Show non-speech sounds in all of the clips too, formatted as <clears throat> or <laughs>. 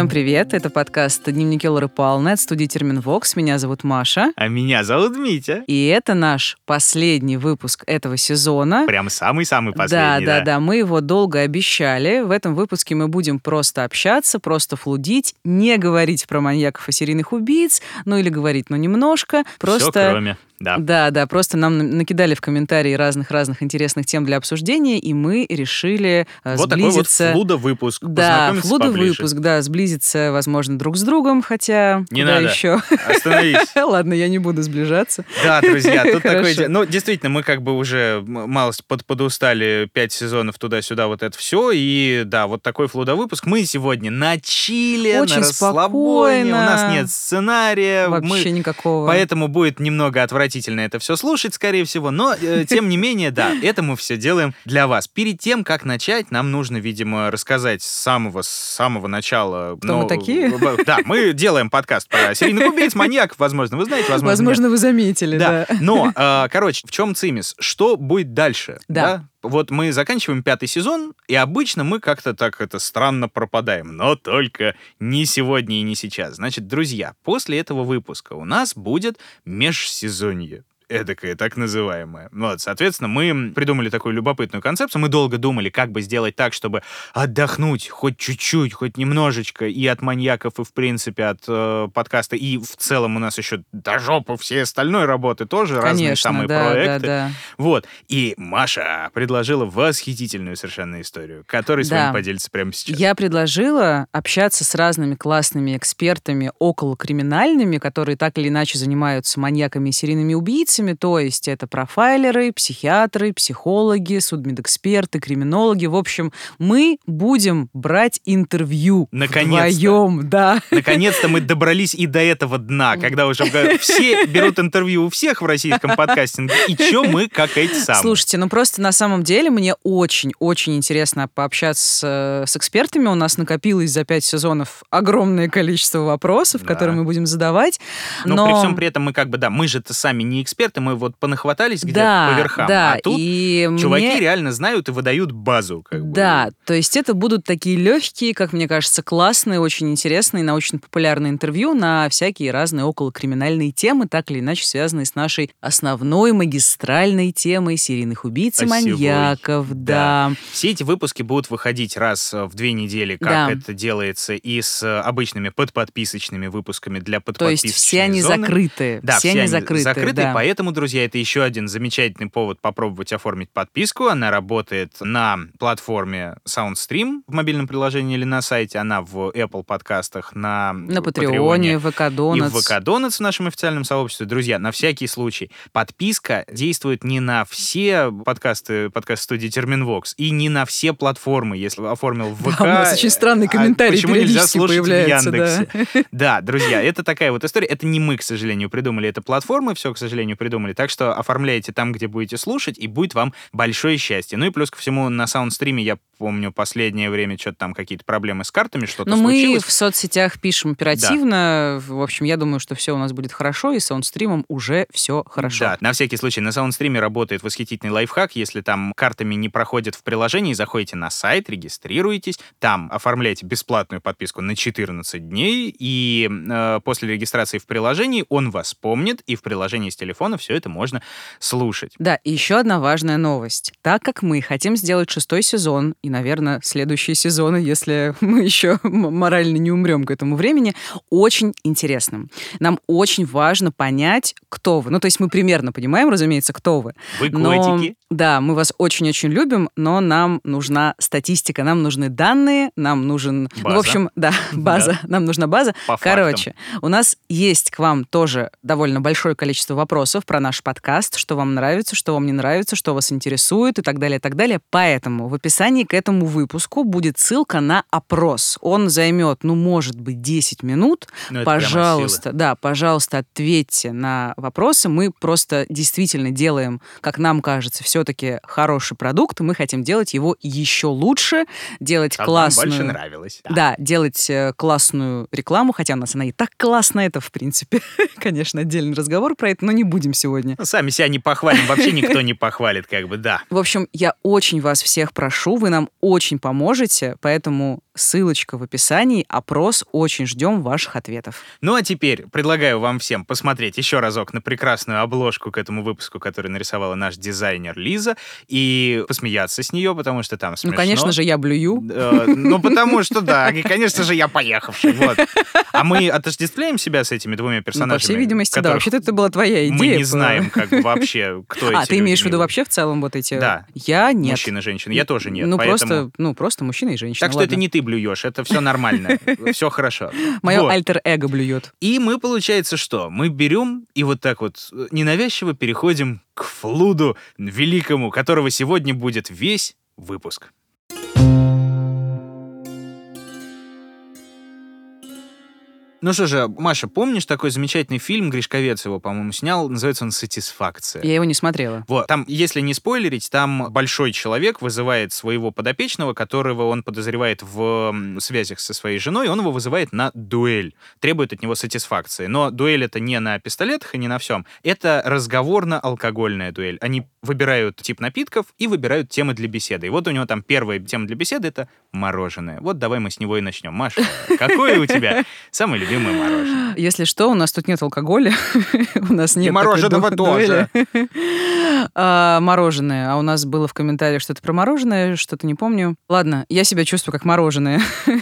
Всем привет, это подкаст «Дневники Лоры Павловны» от студии Терминвокс. Меня зовут Маша. А меня зовут Митя. И это наш последний выпуск этого сезона. Прям самый-самый последний? Да, да, да. Мы его долго обещали. В этом выпуске мы будем просто общаться, просто флудить, не говорить про маньяков и серийных убийц, ну или говорить, ну немножко. Просто... Все кроме. Да. Да, да, просто нам накидали в комментарии разных-разных интересных тем для обсуждения, и мы решили э, вот сблизиться. такой вот флуда-выпуск. Да, флуда-выпуск, да, сблизиться, возможно, друг с другом, хотя не надо. еще? Остановись. <laughs> Ладно, я не буду сближаться. Да, друзья, тут такое... Ну, действительно, мы как бы уже малость под, подустали пять сезонов туда-сюда, вот это все, и да, вот такой флуда-выпуск. Мы сегодня на чили, Очень на расслабоне, спокойно. у нас нет сценария. Вообще мы... никакого. Поэтому будет немного отвратительно это все слушать, скорее всего, но э, <laughs> тем не менее, да, это мы все делаем для вас. Перед тем, как начать, нам нужно, видимо, рассказать с самого, с самого начала. Кто мы такие? Да, мы делаем подкаст про <laughs> серийных убийц, маньяков, возможно, вы знаете, возможно, Возможно, нет. вы заметили, да. Да, но, э, короче, в чем цимис? Что будет дальше? Да. Вот мы заканчиваем пятый сезон, и обычно мы как-то так это странно пропадаем, но только не сегодня и не сейчас. Значит, друзья, после этого выпуска у нас будет межсезонье эдакое, так называемое. Вот, соответственно, мы придумали такую любопытную концепцию. Мы долго думали, как бы сделать так, чтобы отдохнуть хоть чуть-чуть, хоть немножечко и от маньяков, и, в принципе, от э, подкаста. И в целом у нас еще до жопы всей остальной работы тоже разные Конечно, самые да, проекты. да, да. Вот. И Маша предложила восхитительную совершенно историю, которой с Да. вами поделится прямо сейчас. Я предложила общаться с разными классными экспертами околокриминальными, которые так или иначе занимаются маньяками и серийными убийцами, то есть это профайлеры, психиатры, психологи, судмедэксперты, криминологи. В общем, мы будем брать интервью Наконец-то. вдвоем, да. Наконец-то мы добрались и до этого дна, когда уже все берут интервью у всех в российском подкастинге. И чё мы, как эти самые? Слушайте, ну просто на самом деле мне очень-очень интересно пообщаться с, с экспертами. У нас накопилось за пять сезонов огромное количество вопросов, Да. которые мы будем задавать. Но, Но при всем при этом мы как бы, да, мы же-то сами не эксперты, мы вот понахватались где-то да, по верхам. да, а тут и чуваки мне- реально знают и выдают базу. Как бы. Да, то есть это будут такие легкие, как мне кажется, классные, очень интересные, научно-популярные интервью на всякие разные околокриминальные темы, так или иначе связанные с нашей основной магистральной темой серийных убийц и маньяков. Да. Все эти выпуски будут выходить раз э, в две недели, как Да. это делается, и с э, обычными подподписочными выпусками для То подподписочной есть все они зоны. закрыты. Да, все, они закрыты. да. поэтому, друзья, это еще один замечательный повод попробовать оформить подписку. Она работает на платформе SoundStream в мобильном приложении или на сайте. Она в Apple подкастах, на, На Патреоне, ВК и в. ВК Донатс в нашем официальном сообществе. Друзья, на всякий случай, подписка действует не на все подкасты, подкаст студии Терминвокс, и не на все платформы. Если оформил в Да, ВК... у нас очень странный а комментарий почему нельзя слушать в появляется, да. Яндексе? Да, друзья, это такая вот история. Это не мы, к сожалению, придумали это платформы, все, к сожалению, придумали. Так что оформляйте там, где будете слушать, и будет вам большое счастье. Ну и плюс ко всему на саундстриме, я помню, последнее время что-то там какие-то проблемы с картами, что-то Но мы случилось. в соцсетях пишем оперативно. В общем, я думаю, что все у нас будет хорошо, и с саундстримом уже все хорошо. Да, на всякий случай, на саундстриме работает восхитительный лайфхак. Если там картами не проходят в приложении, заходите на сайт, регистрируйтесь, там оформляйте бесплатную подписку на 14 дней, и э, после регистрации в приложении он вас помнит, и в приложении с телефона все это можно слушать. Да, и еще одна важная новость. Так как мы хотим сделать шестой сезон, и, наверное, следующие сезоны, если <laughs> мы еще морально не умрем к этому времени, очень интересным. Нам очень важно понять, кто вы. Ну, то есть мы примерно понимаем, разумеется, кто вы. Вы Но, котики. да, мы вас очень-очень любим, но нам нужна статистика, нам нужны данные, нам нужен... Ну, в База. общем, да, <laughs> база, нам нужна база. По Короче, у нас есть к вам тоже довольно большое количество вопросов про наш подкаст, что вам нравится, что вам не нравится, что вас интересует и так далее, и так далее. Поэтому в описании к этому выпуску будет ссылка на опрос. Он займет, ну, может быть, 10 минут. Ну, прямо от пожалуйста, да, пожалуйста, ответьте на вопросы. Мы просто действительно делаем, как нам кажется, все-таки хороший продукт. Мы хотим делать его еще лучше, делать А классную... больше нравилось. Да, делать э, классную рекламу, хотя у нас она и так классная, это, в принципе, <laughs> конечно, отдельный разговор про это, но не будем дадим сегодня. Ну, сами себя не похвалим, вообще никто не похвалит, как бы, да. В общем, я очень вас всех прошу, вы нам очень поможете, поэтому ссылочка в описании, опрос, очень ждем ваших ответов. Ну а теперь предлагаю вам всем посмотреть еще разок на прекрасную обложку к этому выпуску, который нарисовала наш дизайнер Лиза, и посмеяться с нее, потому что там смешно. Ну, конечно же, я блюю. Э, Ну, потому что да, и, конечно же, я поехавший, вот. А мы отождествляем себя с этими двумя Ну, по персонажами? всей видимости, да. Вообще-то это была твоя идея. Не по- знаем, как бы вообще, кто эти А, ты имеешь в виду вообще в целом вот эти... Да. Я нет. Мужчина женщина. Я тоже нет. Ну, просто, ну, просто мужчина и женщина. Так что это не ты блюешь, это все нормально, <laughs> все хорошо. Мое альтер-эго блюет. И мы, получается, что? Мы берем и вот так вот э, ненавязчиво переходим к флуду великому, которого сегодня будет весь выпуск. Ну что же, Маша, помнишь такой замечательный фильм, Гришковец его, по-моему, снял, называется он «Сатисфакция». Я его не смотрела. Вот, там, если не спойлерить, там большой человек вызывает своего подопечного, которого он подозревает в связях со своей женой, он его вызывает на дуэль, требует от него сатисфакции. Но дуэль это не на пистолетах и не на всем. Это разговорно-алкогольная дуэль. Они выбирают тип напитков и выбирают темы для беседы. И вот у него там первая тема для беседы — это мороженое. Вот давай мы с него и начнем. Маша, какое у тебя <laughs> самое любимое мороженое? <gasps> Если что, у нас тут нет алкоголя, <laughs> у нас нет такой мороженого тоже. <laughs> А, Мороженое. А у нас было в комментариях что-то про мороженое, что-то не помню. Ладно, я себя чувствую как мороженое. <laughs>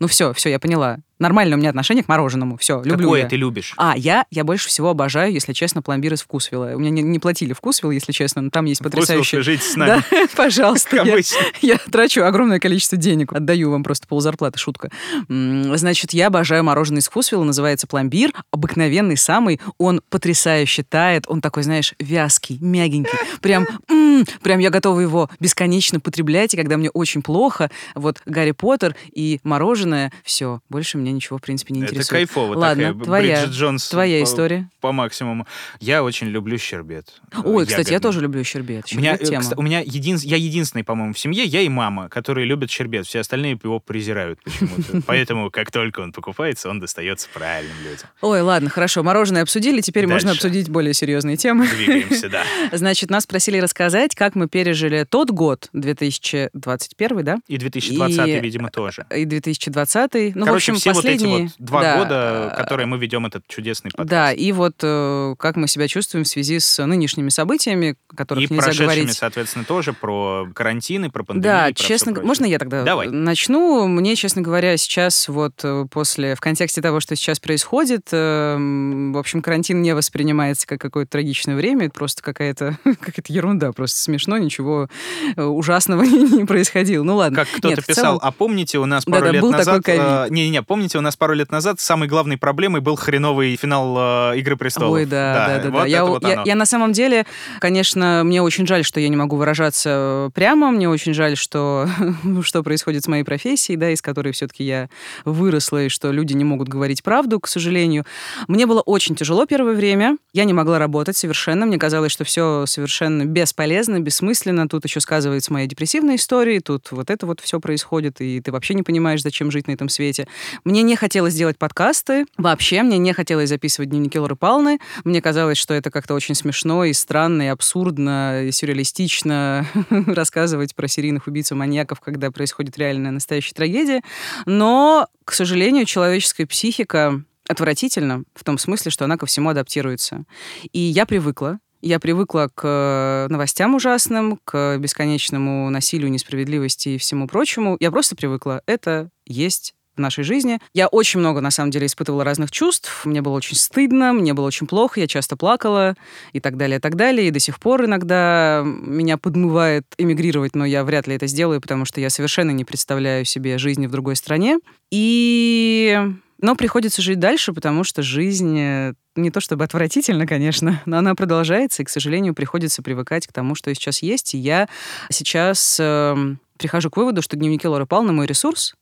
Ну все, все, я поняла. Нормально у меня отношение к мороженому. Все, люблю Какое я. ты любишь? А, я, я больше всего обожаю, если честно, пломбир из вкусвилла. У меня не, не платили вкусвилл, если честно, но там есть Вкусвилл, потрясающий... свяжитесь с нами. Да, <laughs> пожалуйста. Я- я трачу огромное количество денег. Отдаю вам просто ползарплаты, шутка. Значит, я обожаю мороженое из вкусвилла, называется пломбир. Обыкновенный самый. Он потрясающе тает. Он такой, знаешь, вязкий, мягенький. Прям, м, прям я готова его бесконечно потреблять. И когда мне очень плохо, вот Гарри Поттер и мороженое, все, больше меня ничего, в принципе, не Это интересует. кайфово. Ладно, такая твоя, Бриджит Джонс твоя по- история. По максимуму. Я очень люблю щербет. Ой, кстати, я Ягодный. тоже люблю щербет. У меня, Щербет э, тема. кста- у меня един, я единственный, по-моему, в семье, я и мама, которые любят щербет. Все остальные его презирают почему-то. <laughs> Поэтому, как только он покупается, он достается правильным людям. Ой, ладно, хорошо, мороженое обсудили, теперь можно Дальше. обсудить более серьезные темы. Двигаемся, да. <laughs> Значит, нас просили рассказать, как мы пережили тот год, 2021, да? И 2020, И- видимо, тоже. И 2020. Ну, Короче, в общем, все вот эти последние... вот два да, года, э, которые мы ведем этот чудесный подкаст. Да, и вот э, как мы себя чувствуем в связи с нынешними событиями, И нельзя прошедшими, говорить. соответственно, тоже про карантины, про пандемию. Да, и про честно, можно я тогда Давай. начну? Мне, честно говоря, сейчас вот э, после, в контексте того, что сейчас происходит, э, м, в общем, карантин не воспринимается как какое-то трагичное время, это просто какая-то <laughs> какая-то ерунда, просто смешно, ничего ужасного <laughs> не, происходило. Ну ладно. Как кто-то Нет, писал, целом- а помните, у нас пару Да-да, лет был назад... ковид. э, Не-не, помните, у нас пару лет назад самой главной проблемой был хреновый финал э, «Игры престолов». Ой, да, да, да. да. вот Я, это у- вот я- я на самом деле, конечно, мне очень жаль, что я не могу выражаться э, прямо. Мне очень жаль, что, <laughs> что происходит с моей профессией, да, из которой все-таки я выросла, и что люди не могут говорить правду, к сожалению. Мне было очень тяжело первое время. Я не могла работать совершенно. Мне казалось, что все совершенно бесполезно, бессмысленно. Тут еще сказывается моя депрессивная история, тут вот это вот все происходит, и ты вообще не понимаешь, зачем жить на этом свете. Мне не хотелось делать подкасты вообще, мне не хотелось записывать дневники Лоры Палны. Мне казалось, что это как-то очень смешно и странно, и абсурдно, и сюрреалистично <laughs> рассказывать про серийных убийц и маньяков, когда происходит реальная настоящая трагедия. Но, к сожалению, человеческая психика отвратительна в том смысле, что она ко всему адаптируется. И я привыкла. Я привыкла к э, новостям ужасным, к бесконечному насилию, несправедливости и всему прочему. Я просто привыкла. Это есть в нашей жизни. Я очень много, на самом деле, испытывала разных чувств. Мне было очень стыдно, мне было очень плохо, я часто плакала и так далее, и так далее. И до сих пор иногда меня подмывает эмигрировать, но я вряд ли это сделаю, потому что я совершенно не представляю себе жизни в другой стране. И... Но приходится жить дальше, потому что жизнь э, не то чтобы отвратительно, конечно, но она продолжается, и, к сожалению, приходится привыкать к тому, что сейчас есть. И я сейчас эм, прихожу к выводу, что дневники Лоры Палны мой ресурс,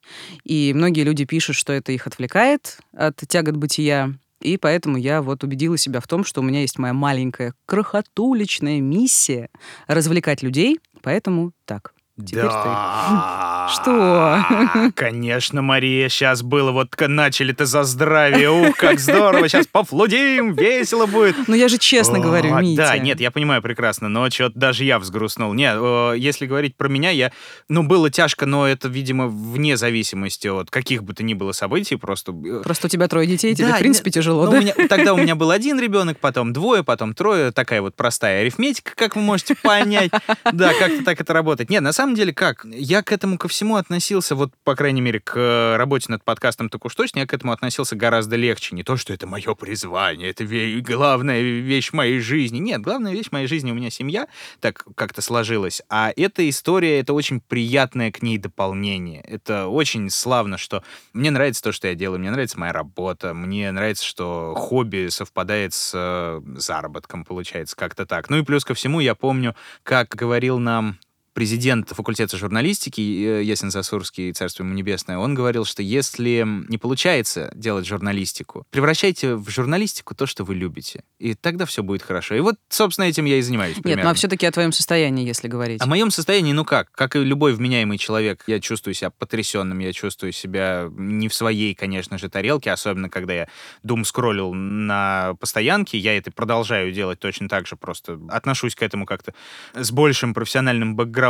и многие люди пишут, что это их отвлекает от тягот бытия. И поэтому я вот убедила себя в том, что у меня есть моя маленькая крохотуличная миссия развлекать людей. Поэтому так. Теперь ты. да. Что? <laughs> Конечно, Мария, сейчас было вот начали-то за здравие. Ух, как здорово, сейчас пофлудим, весело будет. Ну я же честно О, говорю, Митя. Да, нет, я понимаю прекрасно, но что-то даже я взгрустнул. Нет, если говорить про меня, я, ну, было тяжко, но это, видимо, вне зависимости от каких бы то ни было событий, просто... э, Просто у тебя трое детей, тебе, Да, в принципе, нет, тяжело, ну, да? у меня- тогда у меня был один ребенок, потом двое, потом трое. Такая вот простая арифметика, как вы можете понять. Да, как-то так это работает. Нет, на самом деле как? Я к этому ко всему относился, вот, по крайней мере, к э, работе над подкастом так уж точно, я к этому относился гораздо легче. Не то, что это мое призвание, это ве- главная вещь моей жизни. Нет, главная вещь моей жизни у меня семья, так как-то сложилось. А эта история, это очень приятное к ней дополнение. Это очень славно, что мне нравится то, что я делаю, мне нравится моя работа, мне нравится, что хобби совпадает с э, заработком, получается, как-то так. Ну и плюс ко всему, я помню, как говорил нам президент факультета журналистики э, Ясен Засурский, царство ему небесное, он говорил, что если не получается делать журналистику, превращайте в журналистику то, что вы любите. И тогда все будет хорошо. И вот, собственно, этим я и занимаюсь. Нет, ну примерно. а все-таки о твоем состоянии, если говорить. О моем состоянии, ну как, как и любой вменяемый человек, я чувствую себя потрясенным, я чувствую себя не в своей, конечно же, тарелке, особенно когда я дум скроллил на постоянке, я это продолжаю делать точно так же, просто отношусь к этому как-то с большим профессиональным бэкграундом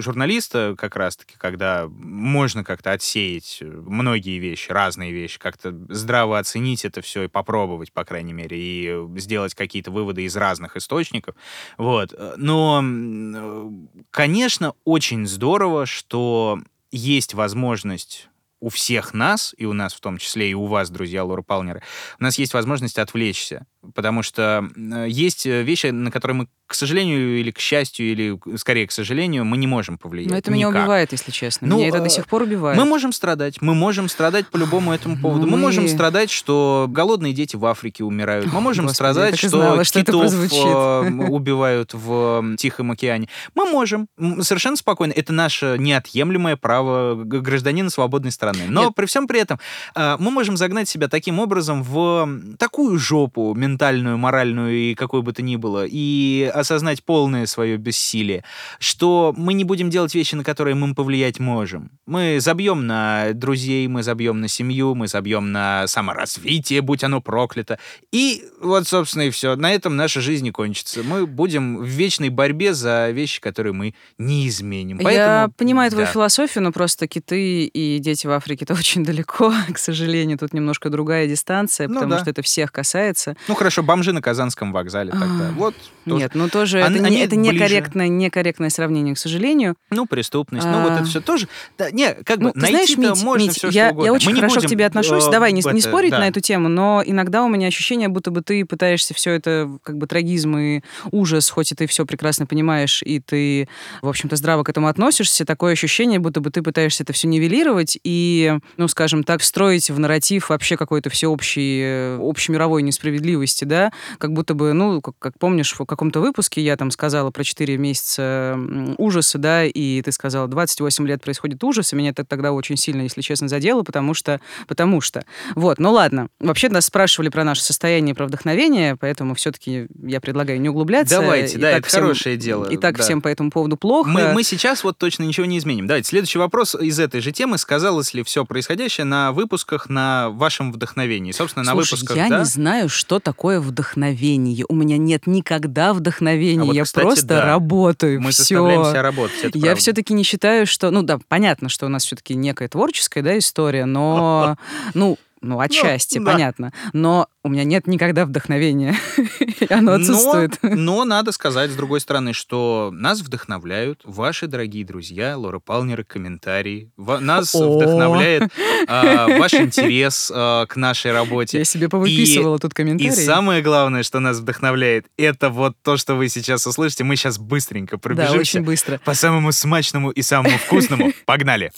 журналиста, как раз-таки, когда можно как-то отсеять многие вещи, разные вещи, как-то здраво оценить это все и попробовать, по крайней мере, и сделать какие-то выводы из разных источников. Вот. Но, м, конечно, очень здорово, что есть возможность у всех нас, и у нас в том числе, и у вас, друзья Лора Палнеры, у нас есть возможность отвлечься. Потому что э, есть э, вещи, на которые мы, к сожалению, или к счастью, или скорее к сожалению, мы не можем повлиять. Но это меня Никак. убивает, если честно. Ну, меня это до э, сих пор убивает. Мы можем страдать. Мы можем страдать по любому этому поводу. Мы, мы- можем страдать, что голодные дети в Африке умирают. Мы можем Господи, страдать, что знала, что китов прозвучит. э, убивают в Тихом океане. Мы можем. Совершенно спокойно. Это наше неотъемлемое право гражданина свободной страны. Но Нет. при всем при этом э, мы можем загнать себя таким образом в такую жопу ментальную, моральную и какой бы то ни было, и осознать полное свое бессилие, что мы не будем делать вещи, на которые мы повлиять можем. Мы забьем на друзей, мы забьем на семью, мы забьем на саморазвитие, будь оно проклято. И вот, собственно, и все. На этом наша жизнь и кончится. Мы будем в вечной борьбе за вещи, которые мы не изменим. Я Поэтому, понимаю твою да. философию, но просто киты и дети в Африке это <laughs> очень далеко, к сожалению. Тут немножко другая дистанция, Ну потому да. что это всех касается. Ну хорошо, бомжи на Казанском вокзале тогда. А, Вот. тоже. Нет, ну тоже Они- это, не, они это некорректное, некорректное сравнение, к сожалению. Ну, преступность, ну вот А. это все тоже. Да, не, как Ну, бы ты знаешь, Мить, можно Мить, все я, что я очень Мы не хорошо будем, к тебе отношусь. э, Давай не, не это, спорить да. на эту тему, но иногда у меня ощущение, будто бы ты пытаешься все это, как бы трагизм и ужас, хоть и ты все прекрасно понимаешь, и ты, в общем-то, здраво к этому относишься, такое ощущение, будто бы ты пытаешься это все нивелировать и, ну, скажем так, встроить в нарратив вообще какой-то всеобщей, э, общемировой несправедливости, да, как будто бы, ну, как, как помнишь, в каком-то выпуске я там сказала про 4 месяца ужаса, да, и ты сказала, 28 лет происходит ужас, и меня это тогда очень сильно, если честно, задело, потому что, потому что. Вот, ну ладно. Вообще нас спрашивали про наше состояние, про вдохновение, поэтому все-таки я предлагаю не углубляться. Давайте, И да, это всем- хорошее дело. И так да. всем по этому поводу плохо. Мы, мы сейчас вот точно ничего не изменим. Давайте, следующий вопрос из этой же темы. Сказалось ли все происходящее на выпусках, на вашем вдохновении? Собственно, на Слушай, выпусках, я да? не знаю, что такое вдохновение. У меня нет никогда вдохновения. А вот, я кстати, просто да. работаю. Мы Всё. заставляем себя работать, это Я правда. все-таки не считаю, что... Ну да, понятно, что у нас все-таки некая творческая да, история, но... Ну, ну, отчасти, да. понятно. Но у меня нет никогда вдохновения. <laughs> И Оно Но- отсутствует. Но, надо сказать, с другой стороны, что нас вдохновляют ваши дорогие друзья, Лора Палнер, комментарии. Нас О. вдохновляет а, <laughs> ваш интерес а, к нашей работе. Я себе повыписывала тут И комментарии. самое главное, что нас вдохновляет, это вот то, что вы сейчас услышите. Мы сейчас быстренько Да, пробежимся очень быстро. по самому смачному и самому вкусному. <laughs> Погнали!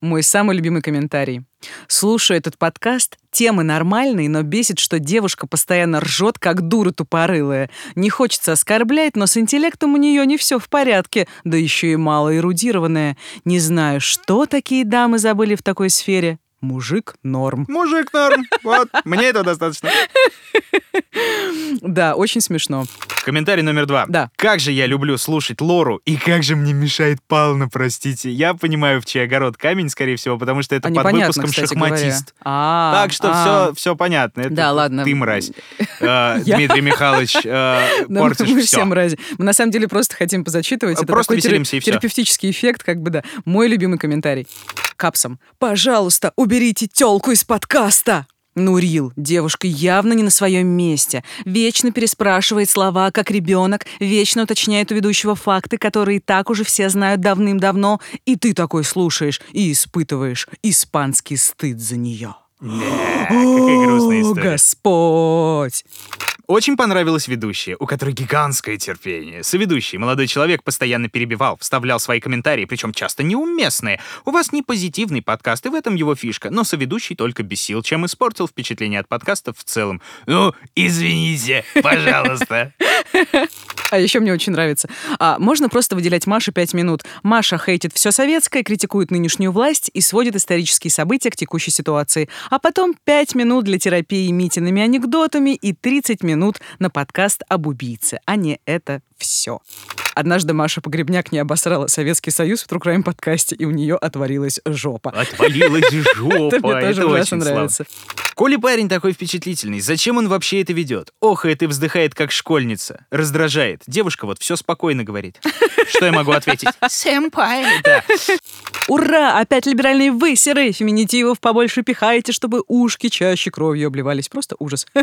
Мой самый любимый комментарий. Слушаю этот подкаст, темы нормальные, но бесит, что девушка постоянно ржет, как дура тупорылая. Не хочется оскорблять, но с интеллектом у нее не все в порядке, да еще и мало эрудированная. Не знаю, что такие дамы забыли в такой сфере. Мужик норм. Мужик норм. Вот, мне этого достаточно. Да, очень смешно. Комментарий номер два. Да. Как же я люблю слушать Лору, и как же мне мешает Павловна, простите. Я понимаю, в чей огород камень, скорее всего, потому что это А под выпуском кстати шахматист. А, Так что а. все, все понятно. Это Да, ладно. Ты мразь. <laughs> Э? Дмитрий Михайлович, э, <laughs> портишь мы все. все мрази. Мы на самом деле просто хотим позачитывать. Просто веселимся, и всё. терапевтический эффект, как бы, да. Мой любимый комментарий. Капсом. Пожалуйста, уберите телку из подкаста. Нурил, девушка явно не на своем месте. Вечно переспрашивает слова, как ребенок, вечно уточняет у ведущего факты, которые и так уже все знают давным-давно, и ты такой слушаешь и испытываешь испанский стыд за нее. Да, какая грустная история. Господь! Очень понравилась ведущая, у которой гигантское терпение. Соведущий, молодой человек, постоянно перебивал, вставлял свои комментарии, причем часто неуместные. У вас не позитивный подкаст, и в этом его фишка, но соведущий только бесил, чем испортил впечатление от подкастов в целом. Ну, извините, <laughs> пожалуйста. А еще мне очень нравится. А, можно просто выделять Маше пять минут. Маша хейтит все советское, критикует нынешнюю власть и сводит исторические события к текущей ситуации. А потом пять минут для терапии Митиными анекдотами и 30 минут на подкаст об убийце. А не это все. Однажды Маша Погребняк не обосрала Советский Союз в True Crime подкасте, и у нее отворилась жопа. Отвалилась жопа. <laughs> Это мне тоже ужасно нравится. Коли парень такой впечатлительный, зачем он вообще это ведет? Охает и вздыхает, как школьница. Раздражает. Девушка вот все спокойно говорит. Что я могу ответить? <laughs> Сэмпай. Да. Ура! Опять либеральные высеры! Феминитивов побольше пихайте, чтобы ушки чаще кровью обливались. Просто ужас. <laughs>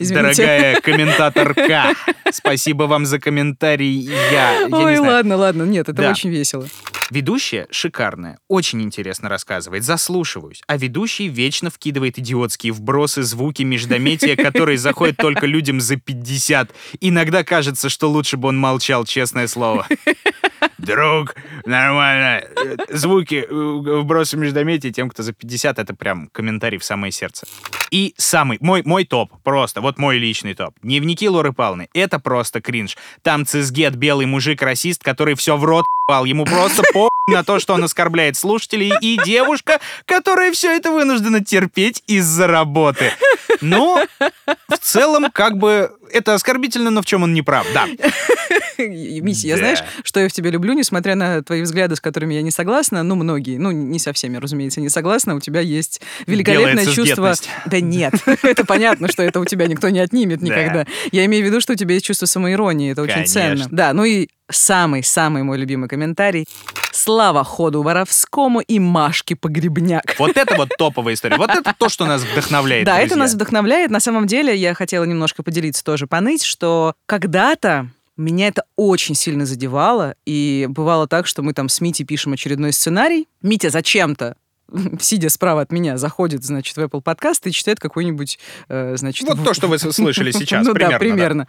Дорогая комментаторка, спасибо вам за комментарий. Я, я Ой, ладно, ладно, нет, это Да. очень весело. Ведущая шикарная, очень интересно рассказывает, заслушиваюсь. А ведущий вечно вкидывает идиотские вбросы, звуки, междометия, <laughs> которые заходят только людям за 50. Иногда кажется, что лучше бы он молчал, честное слово. <laughs> Друг, нормально. Звуки, э, вбросы междометия тем, кто за 50, это прям комментарий в самое сердце. И самый, мой, мой топ, просто, вот мой личный топ. Дневники Лоры Павловны, это просто кринж. Там цизгет, белый мужик-расист, который все в рот ебал. Ему просто по <laughs> на то, что он оскорбляет слушателей, и девушка, которая все это вынуждена терпеть из-за работы. Но в целом, как бы, это оскорбительно, но в чем он не прав. Да. Мисси, я Да. знаешь, что я в тебе люблю, несмотря на твои взгляды, с которыми я не согласна, ну, многие, ну, не со всеми, разумеется, не согласна, у тебя есть великолепное Белая чувство... Да нет, <laughs> это понятно, что это у тебя никто не отнимет Да. никогда. Я имею в виду, что у тебя есть чувство самоиронии, это очень ценно. Да, ну и самый-самый мой любимый комментарий. Слава ходу воровскому и Машке Погребняк. Вот это вот топовая история. Вот это то, что нас вдохновляет. Да, это нас вдохновляет. На самом деле, я хотела немножко поделиться тоже, поныть, что когда-то меня это очень сильно задевало, и бывало так, что мы там с Митей пишем очередной сценарий. Митя зачем-то <laughs> сидя справа от меня, заходит, значит, в Apple подкаст и читает какой-нибудь, э, значит... Вот то, что вы слышали сейчас, <laughs> ну примерно. да, примерно.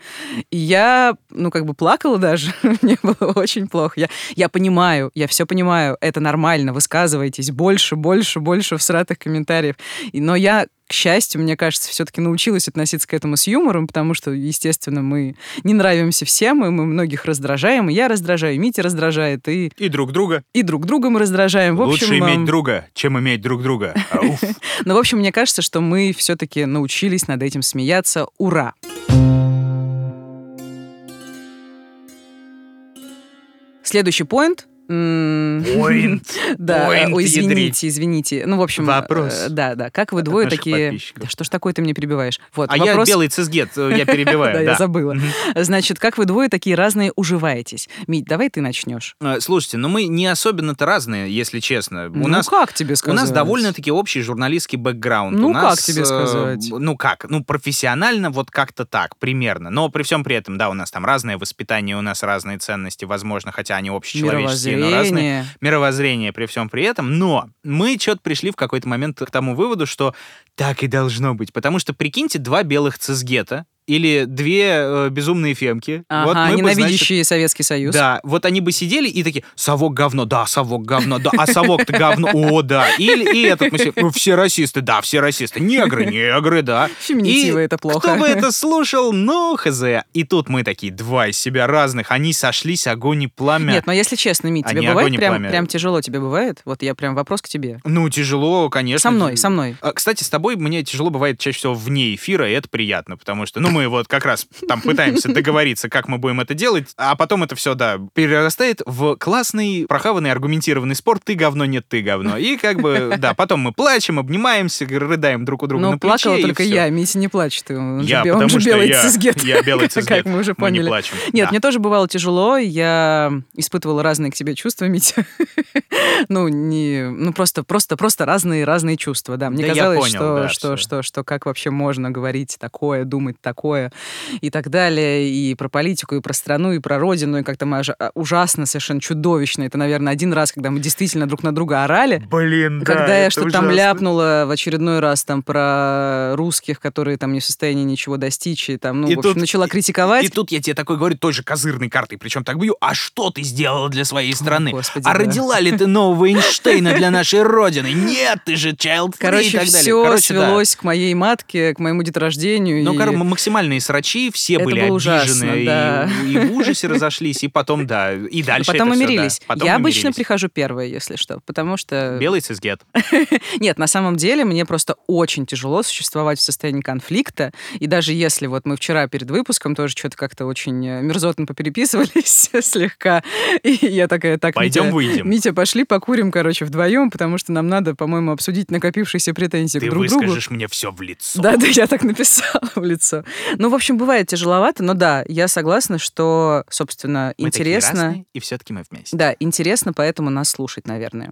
И я, ну, как бы плакала даже. <laughs> Мне было очень плохо. Я, я понимаю, я все понимаю. Это нормально. Высказывайтесь больше, больше, больше всратых комментариев. И, но я, к счастью, мне кажется, все-таки научилась относиться к этому с юмором, потому что, естественно, мы не нравимся всем, и мы многих раздражаем. И я раздражаю, и Митя раздражает, и, И друг друга. и друг друга мы раздражаем. В Лучше общем, иметь эм, друга, чем иметь друг друга. <laughs> Ауф. Но, в общем, мне кажется, что мы все-таки научились над этим смеяться. Ура! Следующий поинт. Point. <laughs> Да, ой, извините, извините. Ну, в общем, Вопрос э, да, да. Как вы двое такие... Да что ж такое ты мне перебиваешь? Вот, А я белый цизгет, э, я перебиваю. <laughs> Да, я забыла. Значит, как вы двое такие разные уживаетесь? Мить, давай ты начнешь. Э, Слушайте, ну мы не особенно-то разные, если честно. У ну, нас как тебе У сказать? нас довольно-таки общий журналистский бэкграунд. Ну, У нас, как тебе сказать? ну, как? Ну, профессионально вот как-то так, примерно. Но при всем при этом, да, у нас там разное воспитание, у нас разные ценности, возможно, хотя они общечеловеческие, но разные. Мировоззрение при всем при этом. Но мы что-то пришли в какой-то момент к тому выводу, что так и должно быть. Потому что, прикиньте, два белых цизгета, или две э, безумные фемки. Ага, вот мы бы, значит, ненавидящие Советский Союз. Да, вот они бы сидели и такие, совок говно, да, совок говно, да, а совок-то говно, о, да. Или и этот, мы все, «Ну, все расисты, да, все расисты, негры, негры, да. <laughs> Феминитивы это плохо. Кто бы это <laughs> слушал, ну, хз. И тут мы такие, два из себя разных, они сошлись, огонь и пламя. Нет, но если честно, Мить, тебе бывает прям, прям тяжело тебе бывает? Вот я прям вопрос к тебе. Ну, тяжело, конечно. Со мной, со мной. А, Кстати, с тобой мне тяжело бывает чаще всего вне эфира, и это приятно, потому что, ну, мы вот как раз там пытаемся <laughs> договориться, как мы будем это делать, а потом это все, да, перерастает в классный, прохаванный, аргументированный спор «ты говно, нет, ты говно». И как бы, <laughs> да, потом мы плачем, обнимаемся, рыдаем друг у друга Но на плече, плакала только я, Митя не плачет. Он Я, же, бе- он потому же что белый я, цисгет. я белый <laughs> Как цисгет. мы уже Мы не поняли. плачем. Нет, Да. мне тоже бывало тяжело, я испытывала разные к себе чувства, Митя. ну, не, ну просто, просто, просто разные, разные чувства, да. Мне Да казалось, понял, что, да, что, всё. что, что, как вообще можно говорить такое, думать такое и так далее, и про политику, и про страну, и про родину, и как-то мы а, ужасно, совершенно чудовищно. Это, наверное, один раз, когда мы действительно друг на друга орали, Блин, да, когда я что-то там ляпнула в очередной раз там про русских, которые там не в состоянии ничего достичь, и там, ну, И в общем, тут- начала критиковать. И тут я тебе такой говорю, той же козырной картой, причем так бью, а что ты сделала для своей страны? Господи, а да. родила ли ты нового Эйнштейна для нашей родины? Нет, ты же child free и Короче, так далее. все Короче, да. свелось к моей матке, к моему деторождению. Ну, и- короче, максимальные срачи, все Это были было ужасно, обижены и- да. и, в ужасе разошлись, и потом, да, и дальше потом мы да. мирились. Я обычно прихожу первая, если что, потому что... Белый цисгет. <laughs> Нет, на самом деле мне просто очень тяжело существовать в состоянии конфликта. И даже если вот мы вчера перед выпуском тоже что-то как-то очень э, мерзотно попереписывались <laughs> слегка, и я такая, так, Пойдем Митя, выйдем. Митя, пошли покурим, короче, вдвоем, потому что нам надо, по-моему, обсудить накопившиеся претензии Ты к друг другу. выскажешь мне все в лицо. Да, да, я так написала в лицо. Ну, в общем, бывает тяжеловато, но да, я согласна, что, собственно, Мы интересно. разные, и все-таки мы вместе. Да, интересно, поэтому нас слушать, наверное.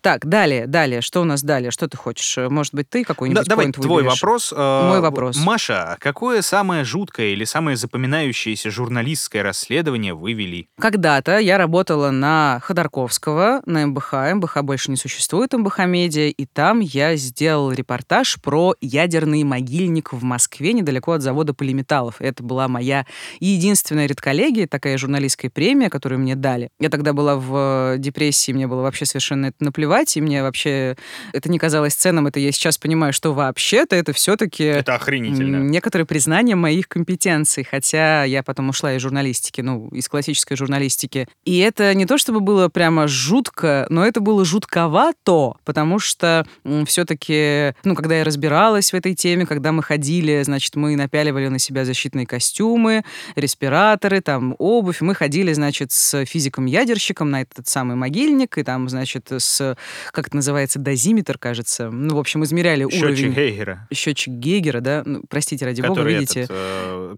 Так, далее, далее. Что у нас далее? Что ты хочешь? Может быть, ты Да, какой-нибудь давай point твой выберешь? вопрос. Э, Мой вопрос. Маша, какое самое жуткое или самое запоминающееся журналистское расследование вы вели? Когда-то я работала на Ходорковского, на МБХ. МБХ больше не существует, МБХ Медиа. И там я сделал репортаж про ядерный могильник в Москве, недалеко от завода полиметаллов. Это была моя единственная редколлегия, такая журналистская премия, которую мне дали. Я тогда была в э, депрессии, мне было вообще совершенно это наплевать, и мне вообще это не казалось ценным. Это я сейчас понимаю, что вообще-то это все-таки Это охренительно. Некоторые признания моих компетенций, хотя я потом ушла из журналистики, ну, из классической журналистики. И это не то чтобы было прямо жутко, но это было жутковато, потому что все-таки, ну, когда я разбиралась в этой теме, когда мы ходили, значит, мы напяливали на себя защитные костюмы, респираторы, там, обувь, мы ходили, значит, с физиком-ядерщиком на этот самый могильник, и там, значит, с, как это называется, дозиметр, кажется. Ну, в общем, измеряли Счетчик уровень Гейгера, счетчик Гейгера, да, ну, простите, ради бога, который видите. этот,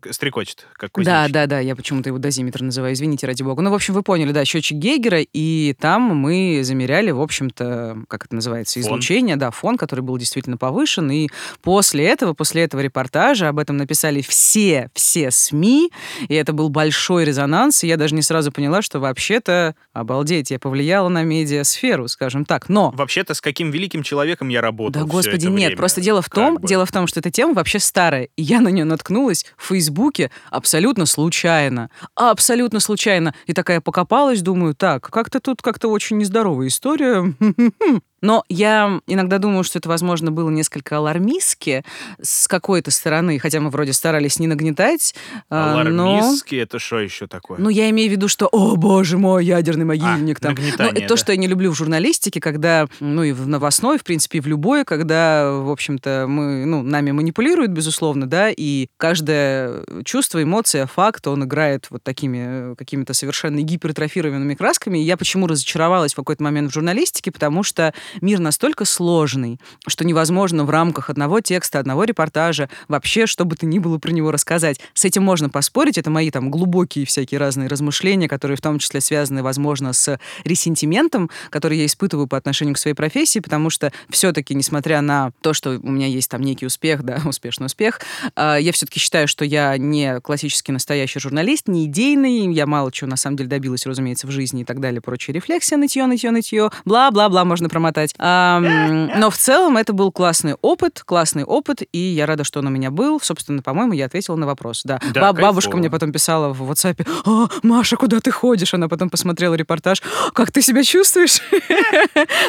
э, стрекочет, как Да, кузнечик. да, да, я почему-то его дозиметр называю, извините, ради бога. Ну, в общем, вы поняли, да, счетчик Гейгера, и там мы замеряли, в общем-то, как это называется, Фон. излучение, да, фон, который был действительно повышен, и после этого, после этого репортажа об этом написали все, все СМИ, и это был большой резонанс, и я даже не сразу поняла, что вообще-то, обалдеть, я повлияла на медиасферу, скажем так, но... Вообще-то с каким великим человеком я работал Да, господи, нет. время? Просто дело в Как том, бы. дело в том, что эта тема вообще старая. И я на нее наткнулась в Фейсбуке абсолютно случайно. Абсолютно случайно. И такая покопалась, думаю, так, как-то тут как-то очень нездоровая история. <laughs> Но я иногда думаю, что это, возможно, было несколько алармистски с какой-то стороны, хотя мы вроде старались не нагнетать. а, но... Алармистский, это что еще такое? Ну, я имею в виду, что, о, боже мой, ядерный могильник. там. Ну, нагнетание, то, да. что я не люблю в журналистике, когда, ну, и в новостной, в принципе, и в любой, когда, в общем-то, мы, ну, нами манипулируют, безусловно, да, и каждое чувство, эмоция, факт, он играет вот такими какими-то совершенно гипертрофированными красками. И я почему разочаровалась в какой-то момент в журналистике, потому что мир настолько сложный, что невозможно в рамках одного текста, одного репортажа вообще что бы то ни было про него рассказать. С этим можно поспорить, это мои там глубокие всякие разные размышления, которые в том числе связаны, возможно, с ресентиментом, который я испытываю по отношению к своей профессии, потому что все-таки, несмотря на то, что у меня есть там некий успех, да, <laughs> успешный успех, а, я все-таки считаю, что я не классический настоящий журналист, не идейный, я мало чего на самом деле добилась, разумеется, в жизни и так далее, прочая рефлексия, нытье, нытье, нытье, бла-бла-бла, можно промотать мотать. А, но в целом это был классный опыт, классный опыт, и я рада, что он у меня был. Собственно, по-моему, я ответила на вопрос. Да. Да, Бабушка мне потом писала в WhatsApp, «А, Маша, куда ты ходишь? Она потом посмотрела репортаж. Как ты себя чувствуешь? <laughs>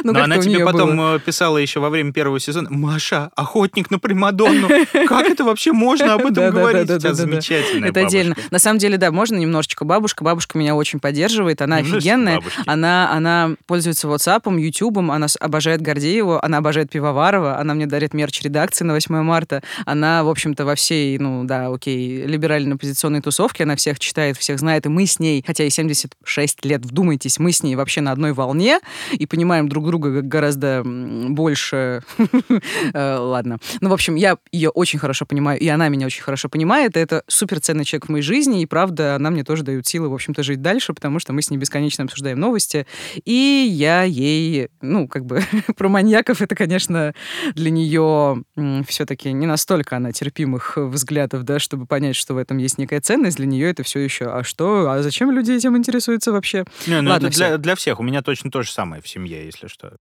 Ну, Но она тебе потом было. э, писала еще во время первого сезона, Маша, охотник на Примадонну. Как это вообще можно об этом <laughs> говорить? У тебя замечательная Это отдельно. На самом деле, да, можно немножечко бабушка. Бабушка меня очень поддерживает. Она офигенная. Она, она пользуется WhatsApp, YouTube, она обожает Гордеева, она обожает Пивоварова, она мне дарит мерч редакции на 8 марта. Она, в общем-то, во всей, ну да, окей, либерально-оппозиционной тусовке, она всех читает, всех знает, и мы с ней, хотя и 76 лет, вдумайтесь, мы с ней вообще на одной волне и понимаем друг друга гораздо больше. <laughs> Э, Ладно. Ну, в общем, я ее очень хорошо понимаю, и она меня очень хорошо понимает. Это супер ценный человек в моей жизни, и правда, она мне тоже дает силы, в общем-то, жить дальше, потому что мы с ней бесконечно обсуждаем новости. И я ей, ну, как бы, <laughs> про маньяков это, конечно, для нее все-таки не настолько она терпимых взглядов, да, чтобы понять, что в этом есть некая ценность. Для нее это все еще, а что, а зачем люди этим интересуются вообще? Не, ну Ладно, это для, для всех. У меня точно то же самое в семье, если что.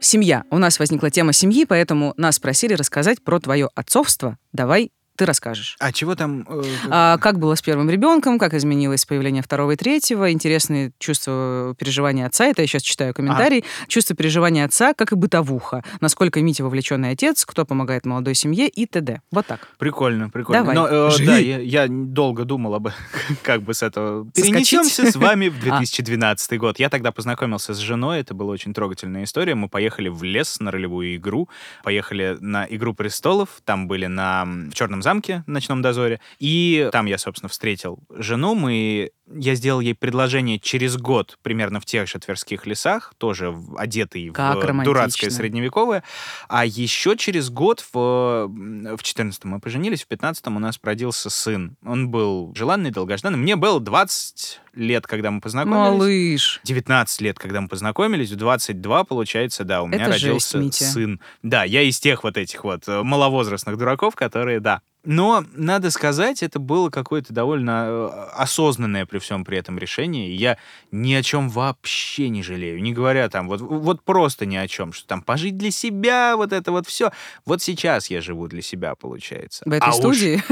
Семья. У нас возникла тема семьи, поэтому нас просили рассказать про твое отцовство. Давай ты расскажешь. А чего там... э, А, как было с первым ребенком, как изменилось появление второго и третьего, интересные чувства переживания отца, это я сейчас читаю комментарий, чувство переживания отца, как и бытовуха, насколько Митя вовлеченный отец, кто помогает молодой семье и т.д. Вот так. Прикольно, прикольно. Давай, Но, э, живи. да, я, я долго думал об <laughs> как бы с этого. Перенесемся с вами в <laughs> А. 2012 год. Я тогда познакомился с женой, это была очень трогательная история. Мы поехали в лес на ролевую игру, поехали на Игру престолов, там были на в Черном замке, в ночном дозоре, и там я, собственно, встретил жену, мы я сделал ей предложение через год, примерно в тех же Тверских лесах, тоже одетый Как в романтично. дурацкое средневековое. А еще через год, в, в 14 мы поженились, в 15 у нас родился сын. Он был желанный, долгожданный. Мне было 20 лет, когда мы познакомились. Малыш. 19 лет, когда мы познакомились, в 22, получается, да, у меня Это жесть, родился Митя. сын. Да, я из тех вот этих вот э, маловозрастных дураков, которые, да. Но, надо сказать, это было какое-то довольно э, осознанное при всем при этом решение. Я ни о чем вообще не жалею. Не говоря там, вот, вот просто ни о чем, что там пожить для себя, вот это вот все. Вот сейчас я живу для себя, получается. В этой А уж студии.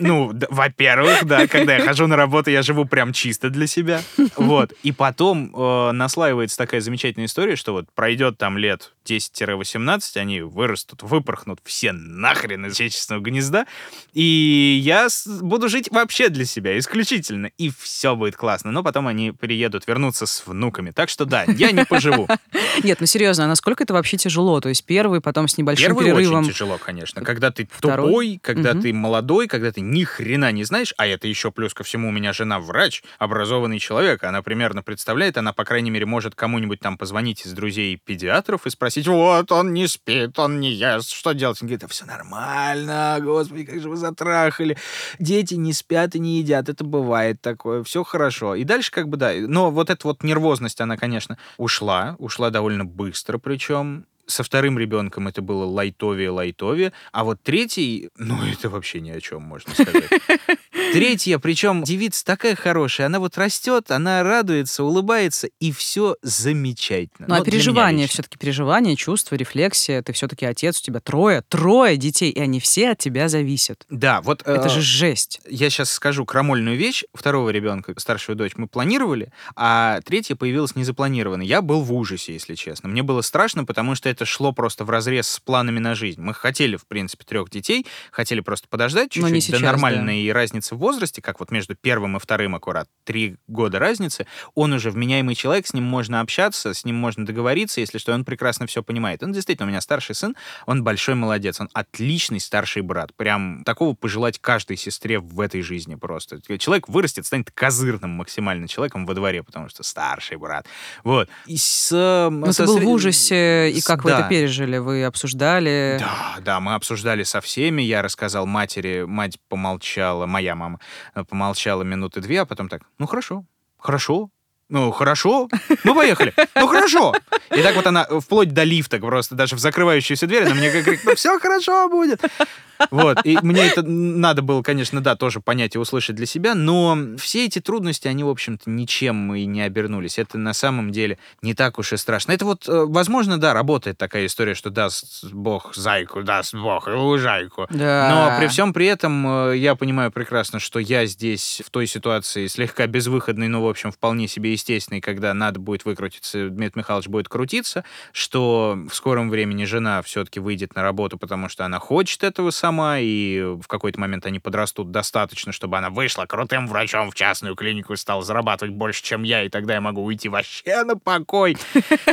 ну, д- во-первых, да, когда я хожу на работу, я живу прям чисто для себя. <laughs> Вот. И потом э, наслаивается такая замечательная история, что вот пройдет там лет 10-18, они вырастут, выпорхнут все нахрен из отечественного гнезда, и я буду жить вообще для себя, исключительно, и все будет классно. Но потом они приедут, вернутся с внуками. Так что да, я не поживу. <laughs> Нет, ну серьезно, а насколько это вообще тяжело? То есть первый, потом с небольшим Первый перерывом. очень тяжело, конечно. Когда ты Второй? тупой, когда Мгм. ты молодой, когда ты ни хрена не знаешь, а это еще плюс ко всему у меня жена врач, образованный человек, она примерно представляет, она, по крайней мере, может кому-нибудь там позвонить из друзей педиатров и спросить, вот, он не спит, он не ест, что делать? Он говорит, да все нормально, господи, как же вы затрахали. Дети не спят и не едят, это бывает такое, все хорошо. И дальше как бы, да, но вот эта вот нервозность, она, конечно, ушла, ушла довольно быстро причем. Со вторым ребенком это было лайтовее. А вот третий, ну, это вообще ни о чем, можно сказать. Третья, причем девица такая хорошая, она вот растет, она радуется, улыбается, и все замечательно. Ну, а переживания, все-таки переживания, чувства, рефлексия. Ты все-таки отец, у тебя трое, трое детей, и они все от тебя зависят. Да, вот... Это э, же жесть. Я сейчас скажу крамольную вещь. Второго ребенка, старшую дочь, мы планировали, а третья появилась незапланированно. Я был в ужасе, если честно. Мне было страшно, потому что это шло просто в разрез с планами на жизнь. Мы хотели, в принципе, трех детей, хотели просто подождать чуть-чуть до нормальной разницы в возрасте, как вот между первым и вторым аккурат, три года разницы. Он уже вменяемый человек, с ним можно общаться, с ним можно договориться, если что, он прекрасно все понимает. Он действительно у меня старший сын, он большой молодец, он отличный старший брат. Прям такого пожелать каждой сестре в этой жизни просто. Человек вырастет, станет козырным максимально человеком во дворе, потому что старший брат. Вот. И с, э, Ну, со ты был в ужасе, и с- как вы это да. пережили? Вы обсуждали? Да, да, мы обсуждали со всеми. Я рассказал матери, мать помолчала, моя мама э, помолчала минуты две, а потом так, ну хорошо, хорошо, Ну, хорошо. Ну, поехали. Ну, хорошо. И так вот она вплоть до лифта просто, даже в закрывающуюся дверь, она мне говорит, ну, все хорошо будет. Вот, и мне это надо было, конечно, да, тоже понять и услышать для себя, но все эти трудности, они, в общем-то, ничем и не обернулись. Это на самом деле не так уж и страшно. Это вот, э, возможно, да, работает такая история, что даст Бог зайку, даст Бог лужайку. Да. Но при всем при этом э, я понимаю прекрасно, что я здесь в той ситуации слегка безвыходной, но, в общем, вполне себе естественной, когда надо будет выкрутиться, Дмитрий Михайлович будет крутиться, что в скором времени жена все-таки выйдет на работу, потому что она хочет этого сама, сама, и в какой-то момент они подрастут достаточно, чтобы она вышла крутым врачом в частную клинику и стала зарабатывать больше, чем я, и тогда я могу уйти вообще на покой. <laughs>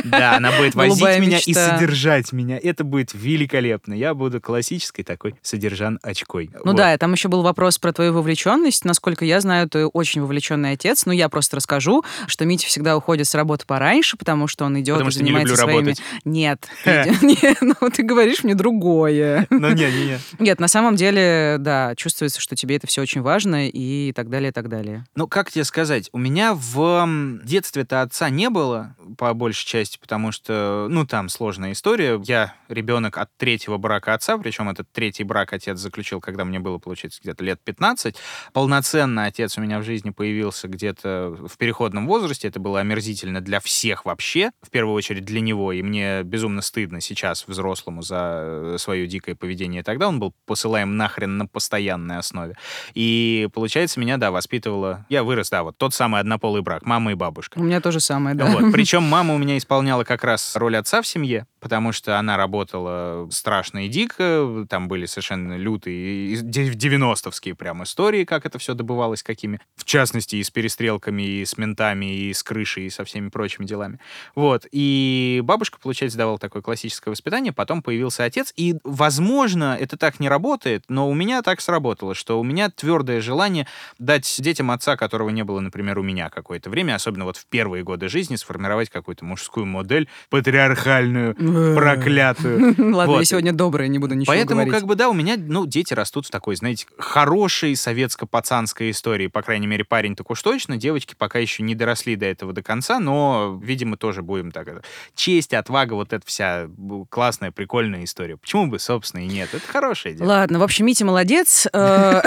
Да, она будет возить меня и содержать меня. Это будет великолепно. Я буду классической такой содержан очкой. Ну да, там еще был вопрос про твою вовлеченность. Насколько я знаю, ты очень вовлеченный отец. Но я просто расскажу, что Митя всегда уходит с работы пораньше, потому что он идет потому и занимается своими... Работать. Нет, <laughs> <laughs> ну ты говоришь мне другое. Ну нет, нет. Нет, на самом деле, да, чувствуется, что тебе это все очень важно и так далее, и так далее. Ну, как тебе сказать, у меня в детстве-то отца не было, по большей части, потому что, ну, там сложная история. Я ребенок от третьего брака отца, причем этот третий брак отец заключил, когда мне было, получается, где-то лет 15. Полноценно отец у меня в жизни появился где-то в переходном возрасте. Это было омерзительно для всех вообще, в первую очередь для него, и мне безумно стыдно сейчас взрослому за свое дикое поведение. Тогда он был посылаем нахрен на постоянной основе. И, получается, меня, да, воспитывала... Я вырос, да, вот тот самый однополый брак, мама и бабушка. У меня тоже самое, да. Вот. Причем <laughs> мама у меня исполняла как раз роль отца в семье, потому что она работала страшно и дико, там были совершенно лютые 90-вские прям истории, как это все добывалось, какими, в частности, и с перестрелками, и с ментами, и с крышей, и со всеми прочими делами. Вот. И бабушка, получается, давала такое классическое воспитание, потом появился отец, и, возможно, это так не работает, но у меня так сработало, что у меня твердое желание дать детям отца, которого не было, например, у меня какое-то время, особенно вот в первые годы жизни, сформировать какую-то мужскую модель патриархальную, проклятую. <laughs> Ладно, я сегодня добрая, не буду ничего Поэтому, как бы, да, у меня, ну, дети растут в такой, знаете, хорошей советско-пацанской истории. По крайней мере, парень так уж точно. Девочки пока еще не доросли до этого до конца, но, видимо, тоже будем так... Это, честь, отвага, вот эта вся классная, прикольная история. Почему бы, собственно, и нет? Это хорошее дело. Ладно, в общем, Митя молодец. Э,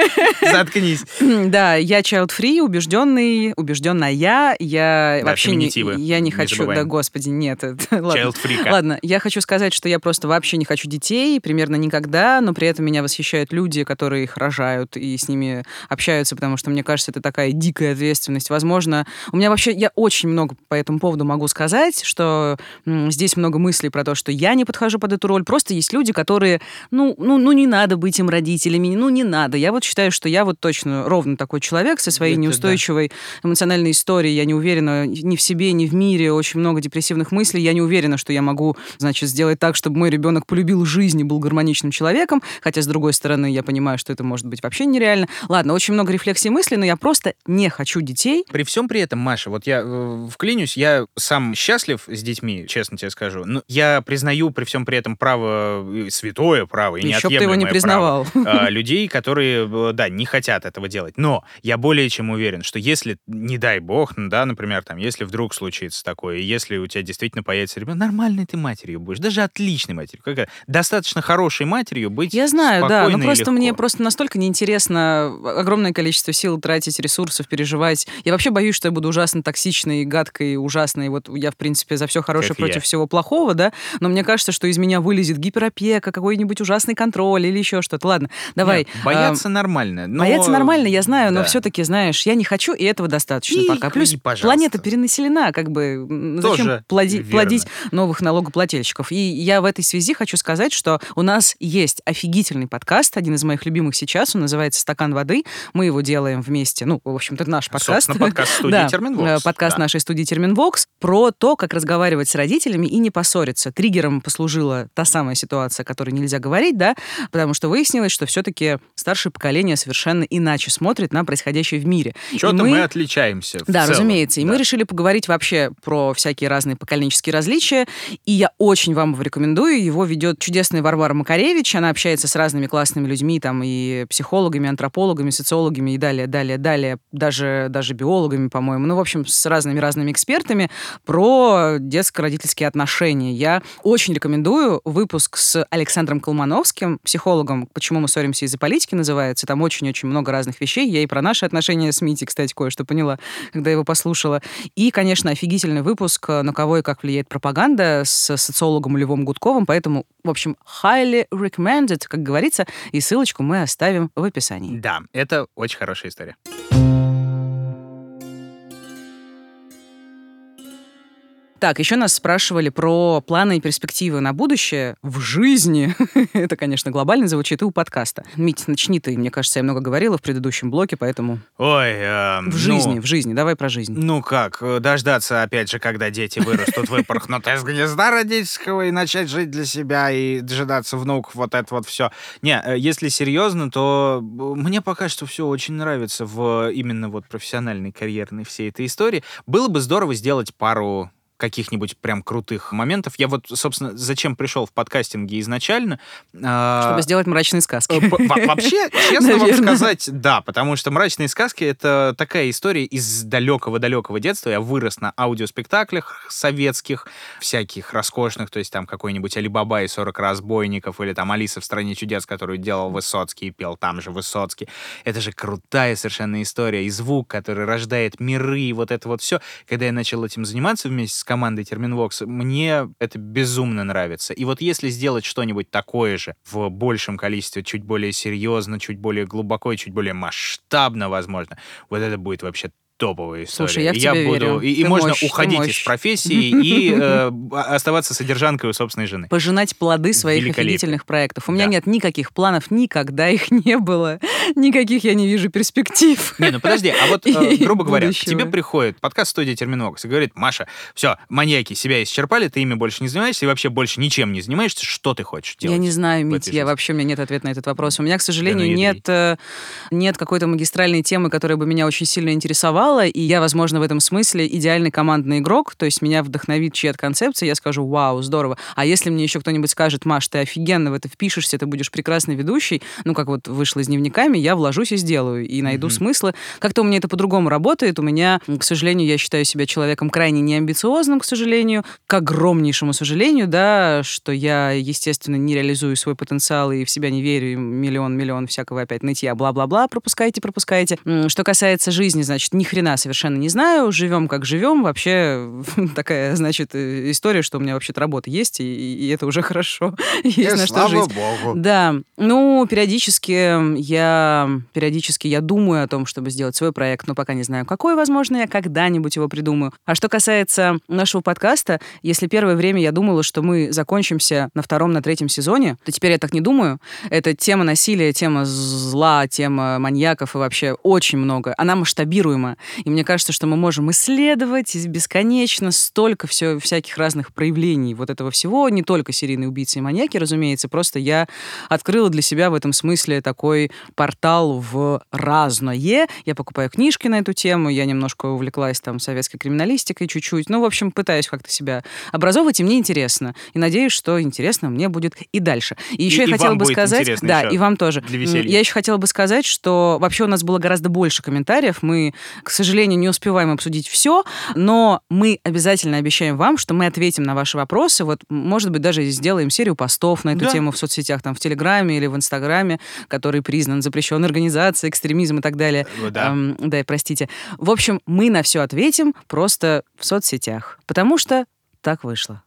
<laughs> Заткнись. <laughs> Да, я child-free, убежденный, убежденная. Я вообще не... Я не хочу... Да, господи, нет. Child-free. Ладно, я хочу сказать, что я просто вообще не хочу детей, примерно никогда, но при этом меня восхищают люди, которые их рожают и с ними общаются, потому что мне кажется, это такая дикая ответственность. Возможно, у меня вообще, я очень много по этому поводу могу сказать, что здесь много мыслей про то, что я не подхожу под эту роль. Просто есть люди, которые, ну, ну, ну не надо быть им родителями, ну не надо. Я вот считаю, что я вот точно ровно такой человек со своей это неустойчивой да. эмоциональной историей. Я не уверена ни в себе, ни в мире. Очень много депрессивных мыслей. Я не уверена, что я могу, значит, сделать так, чтобы мой ребенок полюбил жизнь и был гармоничным человеком. Хотя, с другой стороны, я понимаю, что это может быть вообще нереально. Ладно, очень много рефлексий мыслей, но я просто не хочу детей. При всем при этом, Маша, вот я э, вклинюсь, я сам счастлив с детьми, честно тебе скажу. Но я признаю при всем при этом право, э, святое право и Еще бы ты его не признавал. Право, людей, которые, э, да, не хотят этого делать. Но я более чем уверен, что если, не дай бог, да, например, там, если вдруг случится такое, если у тебя действительно появится ребенок, нормальной ты матерью будешь, даже отличной матерью, как достаточно хорошей матерью быть Я знаю, да, но просто легко. мне просто настолько неинтересно огромное количество сил тратить, ресурсов, переживать. Я вообще боюсь, что я буду ужасно токсичной, гадкой, ужасной. Вот я, в принципе, за все хорошее как против я. всего плохого, да, но мне кажется, что из меня вылезет гиперопека, какой-нибудь ужасный контроль или еще что-то. Ладно, давай. Нет, бояться а, нормально. Но... Бояться нормально, я знаю, да. но все-таки, знаешь, я не хочу, и этого достаточно и, пока. Плюс и, планета перенаселена, как бы зачем Тоже плоди, верно. плодить новых налогоплательщиков? И я в этой связи хочу сказать, что у нас есть офигительный подкаст, один из моих любимых сейчас, он называется «Стакан воды». Мы его делаем вместе, ну, в общем-то, наш подкаст. Собственно, <laughs> подкаст студии да, Терминвокс. Подкаст да. нашей студии Терминвокс про то, как разговаривать с родителями и не поссориться. Триггером послужила та самая ситуация, о которой нельзя говорить, да, потому что выяснилось, что все-таки старшее поколение совершенно иначе смотрит на происходящее в мире. Что-то мы... мы отличаемся. да, целом. разумеется. И да. мы решили поговорить вообще про всякие разные поколенческие различия И я очень вам его рекомендую. Его ведет чудесная Варвара Макаревич. Она общается с разными классными людьми, там и психологами, антропологами, социологами и далее, далее, далее, даже, даже биологами, по-моему. Ну, в общем, с разными-разными экспертами про детско-родительские отношения. Я очень рекомендую выпуск с Александром Колмановским, психологом «Почему мы ссоримся из-за политики» называется. Там очень-очень много разных вещей. Я и про наши отношения с Мити, кстати, кое-что поняла, когда его послушала. И, конечно, офигительный выпуск «На кого и как влияет пропаганда» социологом Львом Гудковым. Поэтому, в общем, highly recommended, как говорится, и ссылочку мы оставим в описании. Да, это очень хорошая история. Так, еще нас спрашивали про планы и перспективы на будущее в жизни. <laughs> Это, конечно, глобально звучит и у подкаста. Мить, начни ты. Мне кажется, я много говорила в предыдущем блоке, поэтому... Ой, э, В жизни, в жизни. Давай про жизнь. Ну как, э, дождаться, опять же, когда дети вырастут, выпорхнут из гнезда родительского и начать жить для себя и дожидаться внуков, вот это вот все. Не, э, если серьезно, то э, мне пока что все очень нравится в именно вот профессиональной, карьерной всей этой истории. Было бы здорово сделать пару каких-нибудь прям крутых моментов. Я вот, собственно, зачем пришел в подкастинге изначально? а, Чтобы сделать мрачные сказки. Э, во- Вообще, <laughs> честно вам сказать, да, потому что «Мрачные сказки» — это такая история из далекого-далекого детства. Я вырос на аудиоспектаклях советских, всяких роскошных, то есть там какой-нибудь «Алибаба и 40 разбойников» или там «Алиса в стране чудес», которую делал Высоцкий и пел там же Высоцкий. Это же крутая совершенно история. И звук, который рождает миры, и вот это вот все. Когда я начал этим заниматься вместе с командой Терминвокс, мне это безумно нравится. И вот если сделать что-нибудь такое же в большем количестве, чуть более серьезно, чуть более глубоко и чуть более масштабно, возможно, вот это будет вообще топовая история. Слушай, я в И тебя буду, верю. И, и Ты можно мощь, уходить из мощь. профессии <laughs> и э, оставаться содержанкой у собственной жены. Пожинать плоды своих офигительных проектов. У меня Да. нет никаких планов, никогда их <laughs> не было. Никаких я не вижу перспектив. Не, ну подожди, а вот, э, <laughs> грубо говоря, к тебе приходит подкаст-студия Терминвокс и говорит, Маша, все, маньяки себя исчерпали, ты ими больше не занимаешься и вообще больше ничем не занимаешься, что ты хочешь делать? Я не знаю, Мить, этой я вообще, у меня нет ответа на этот вопрос. У меня, к сожалению, ну, нет, э, нет какой-то магистральной темы, которая бы меня очень сильно интересовала, и я, возможно, в этом смысле идеальный командный игрок, то есть меня вдохновит чья-то концепция, я скажу, вау, здорово. А если мне еще кто-нибудь скажет, Маш, ты офигенно в это впишешься, ты будешь прекрасный ведущий, ну, как вот вышло с дневниками, я вложусь и сделаю, и найду Мгм. смыслы. Как-то у меня это по-другому работает. У меня, к сожалению, я считаю себя человеком крайне неамбициозным, к сожалению, к огромнейшему сожалению, да, что я, естественно, не реализую свой потенциал и в себя не верю, и миллион-миллион всякого опять нытья, бла-бла-бла, пропускайте, пропускайте. Что касается жизни, значит, ни хрена совершенно не знаю, живем как живем, вообще <laughs> такая, значит, э, история, что у меня вообще-то работа есть, и, и это уже <laughs> хорошо, есть на что жить. богу. Да, ну, периодически я, периодически я думаю о том, чтобы сделать свой проект, но пока не знаю, какой, возможно, я когда-нибудь его придумаю. А что касается нашего подкаста, если первое время я думала, что мы закончимся на втором, на третьем сезоне, то теперь я так не думаю. Это тема насилия, тема зла, тема маньяков и вообще очень много. Она масштабируема. И мне кажется, что мы можем исследовать бесконечно столько все, всяких разных проявлений вот этого всего, не только серийные убийцы и маньяки, разумеется, просто я открыла для себя в этом смысле такой портал в разное. Я покупаю книжки на эту тему, я немножко увлеклась там советской криминалистикой чуть-чуть. Ну, в общем, пытаюсь как-то себя образовывать, и мне интересно. И надеюсь, что интересно мне будет и дальше. И еще И- я и хотела бы сказать... Да, и вам тоже. для веселья. Я еще хотела бы сказать, что вообще у нас было гораздо больше комментариев. Мы, к сожалению, не успеваем обсудить все, но мы обязательно обещаем вам, что мы ответим на ваши вопросы. Вот, может быть, даже сделаем серию постов на эту Да. тему в соцсетях, там, в Телеграме или в Инстаграме, который признан запрещенной организацией, экстремизм и так далее. Э, Да. Эм, да, простите. В общем, мы на все ответим просто в соцсетях, потому что так вышло.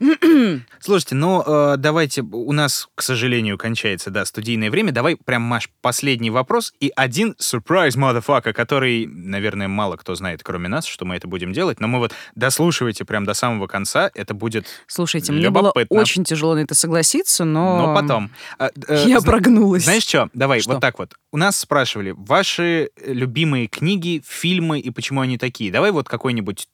<clears throat> Слушайте, ну э, давайте, у нас, к сожалению, кончается, да, студийное время. Давай прям, Маш, последний вопрос и один сюрприз, motherfucker, который, наверное, мало кто знает, кроме нас, что мы это будем делать, но мы вот дослушивайте прям до самого конца, это будет, Слушайте, мне было Любопытно. очень тяжело на это согласиться, но... но потом. А, э, <laughs> Я прогнулась. Знаешь что? Давай, Что? вот так вот. У нас спрашивали, ваши любимые книги, фильмы и почему они такие. Давай вот какой-нибудь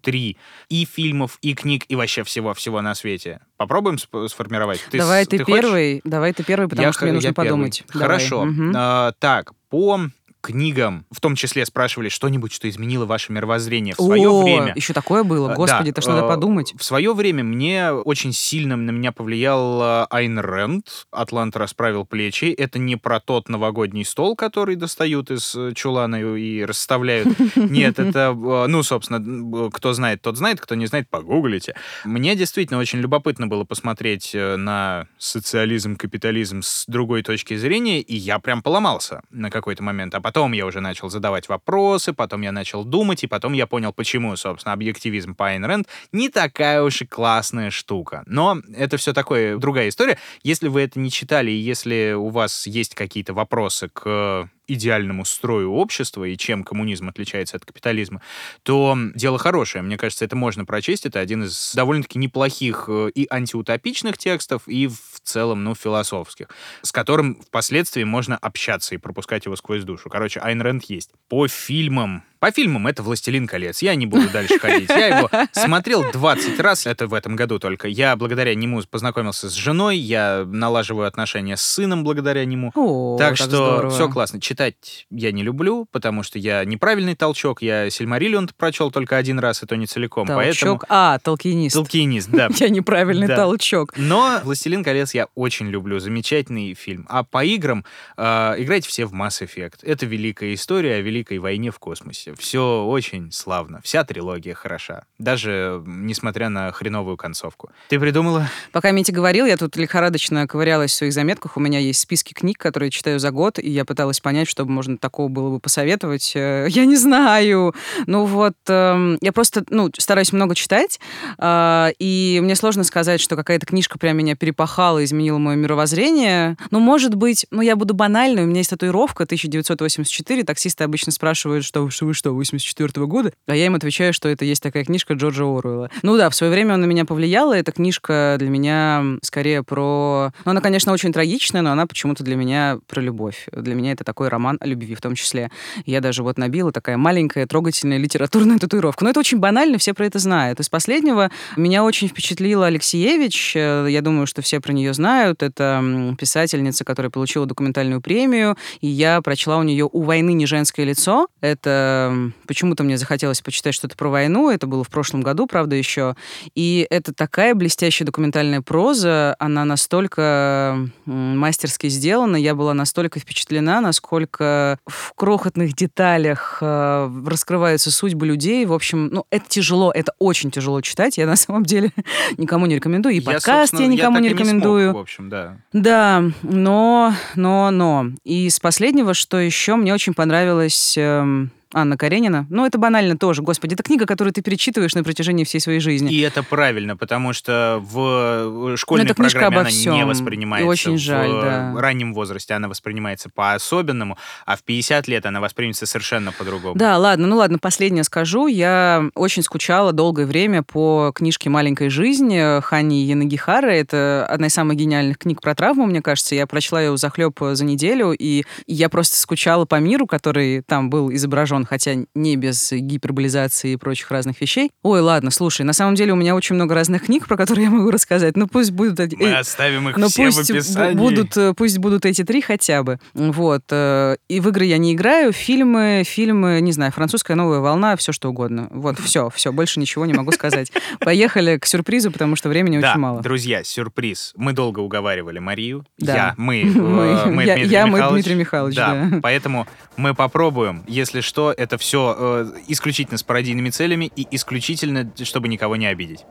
топ-3 и фильмов, и книг, и вообще всего-всего на свете. Попробуем сформировать? Ты давай ты, хочешь? первый, давай ты первый, потому Я что мне я нужно первый. подумать. Давай. Хорошо. Мгм. А, так, по книгам, в том числе спрашивали что-нибудь, что изменило ваше мировоззрение в свое О, время. еще такое было. Э, Господи, да, это ж надо э, подумать. В свое время мне очень сильно на меня повлиял э, Айн Рэнд. «Атлант расправил плечи». Это не про тот новогодний стол, который достают из э, чулана и расставляют. <laughs> Нет, это, ну, собственно, кто знает, тот знает, кто не знает, погуглите. Мне действительно очень любопытно было посмотреть на социализм, капитализм с другой точки зрения, и я прям поломался на какой-то момент. А потом я уже начал задавать вопросы, потом я начал думать, и потом я понял, почему, собственно, объективизм по Айн Рэнд не такая уж и классная штука. Но это все такое другая история. Если вы это не читали, и если у вас есть какие-то вопросы к идеальному строю общества и чем коммунизм отличается от капитализма, то дело хорошее. Мне кажется, это можно прочесть. Это один из довольно-таки неплохих э, и антиутопичных текстов, и в целом, ну, философских, с которым впоследствии можно общаться и пропускать его сквозь душу. Короче, Айн Рэнд есть. По фильмам по фильмам это «Властелин колец». Я не буду дальше ходить. Я его смотрел 20 раз, это в этом году только. Я благодаря нему познакомился с женой, я налаживаю отношения с сыном благодаря нему. О, так что здорово. все классно. Читать я не люблю, потому что я неправильный толчок. Я Сильмариллион прочел только один раз, и то не целиком. Поэтому... Толчок. А, толкинист. Толкинист, да. <laughs> Я неправильный Да. толчок. Но «Властелин колец» я очень люблю. Замечательный фильм. А по играм э, играйте все в Mass Effect. Это великая история о великой войне в космосе. Все очень славно. Вся трилогия хороша. Даже несмотря на хреновую концовку. Ты придумала? Пока Митя говорил, я тут лихорадочно ковырялась в своих заметках. У меня есть списки книг, которые читаю за год, и я пыталась понять, что бы можно такого было бы посоветовать. Э, <laughs> Я не знаю. Ну вот, эм, я просто, ну, стараюсь много читать, а, и мне сложно сказать, что какая-то книжка прям меня перепахала, изменила мое мировоззрение. Ну, может быть, ну, я буду банальной, у меня есть татуировка 1984, таксисты обычно спрашивают, что, что вы что, 84 года? А я им отвечаю, что это есть такая книжка Джорджа Оруэлла. Ну да, в свое время она на меня повлияла, эта книжка для меня скорее про... Ну, она, конечно, очень трагичная, но она почему-то для меня про любовь. Для меня это такой роман о любви в том числе. Я даже вот набила такая маленькая, трогательная литературная <laughs> татуировка. Но это очень банально, все про это знают. Из последнего меня очень впечатлила Алексеевич. Э, Я думаю, что все про нее знают. Это писательница, которая получила документальную премию. И я прочла у нее «У войны не женское лицо». Это м, почему-то мне захотелось почитать что-то про войну. Это было в прошлом году, правда, еще. И это такая блестящая документальная проза. Она настолько мастерски сделана. Я была настолько впечатлена, насколько в крохотных деталях э, раскрываются судьбы людей. В общем, ну, это тяжело, это очень тяжело читать. Я на самом деле <laughs> никому не рекомендую. И подкаст я, никому так не и смог, рекомендую. в общем, да. Да, но, но, но. И из последнего, что еще мне очень понравилось эм, Анна Каренина. Ну, это банально тоже, господи. Это книга, которую ты перечитываешь на протяжении всей своей жизни. И это правильно, потому что в школьной Ну, программе обо она всем. не И воспринимается. очень жаль, в да. раннем возрасте она воспринимается по-особенному, а в 50 лет она воспримется совершенно по-другому. Да, ладно, ну ладно, последнее скажу. Я очень скучала долгое время по книжке «Маленькая жизнь» Хани Янагихары. Это одна из самых гениальных книг про травму, мне кажется. Я прочла ее захлеб за неделю, и я просто скучала по миру, который там был изображен, хотя не без гиперболизации и прочих разных вещей. Ой, ладно, слушай, на самом деле у меня очень много разных книг, про которые я могу рассказать. Ну пусть будут... Мы э, оставим их ну все в пусть бу- описании. будут, э, пусть будут эти три хотя бы. Вот. э, И в игры я не играю, фильмы, фильмы, не знаю, французская новая волна, все что угодно. Вот, все, все, больше ничего не могу сказать. Поехали к сюрпризу, потому что времени очень мало. друзья, сюрприз. Мы долго уговаривали Марию. Я, мы, <laughs> Мы. э, мы Я- Дмитрий я, мы, Михайлович. Дмитрий Михайлович, да. поэтому мы попробуем. Если что, это все исключительно с пародийными целями и исключительно, чтобы никого не обидеть.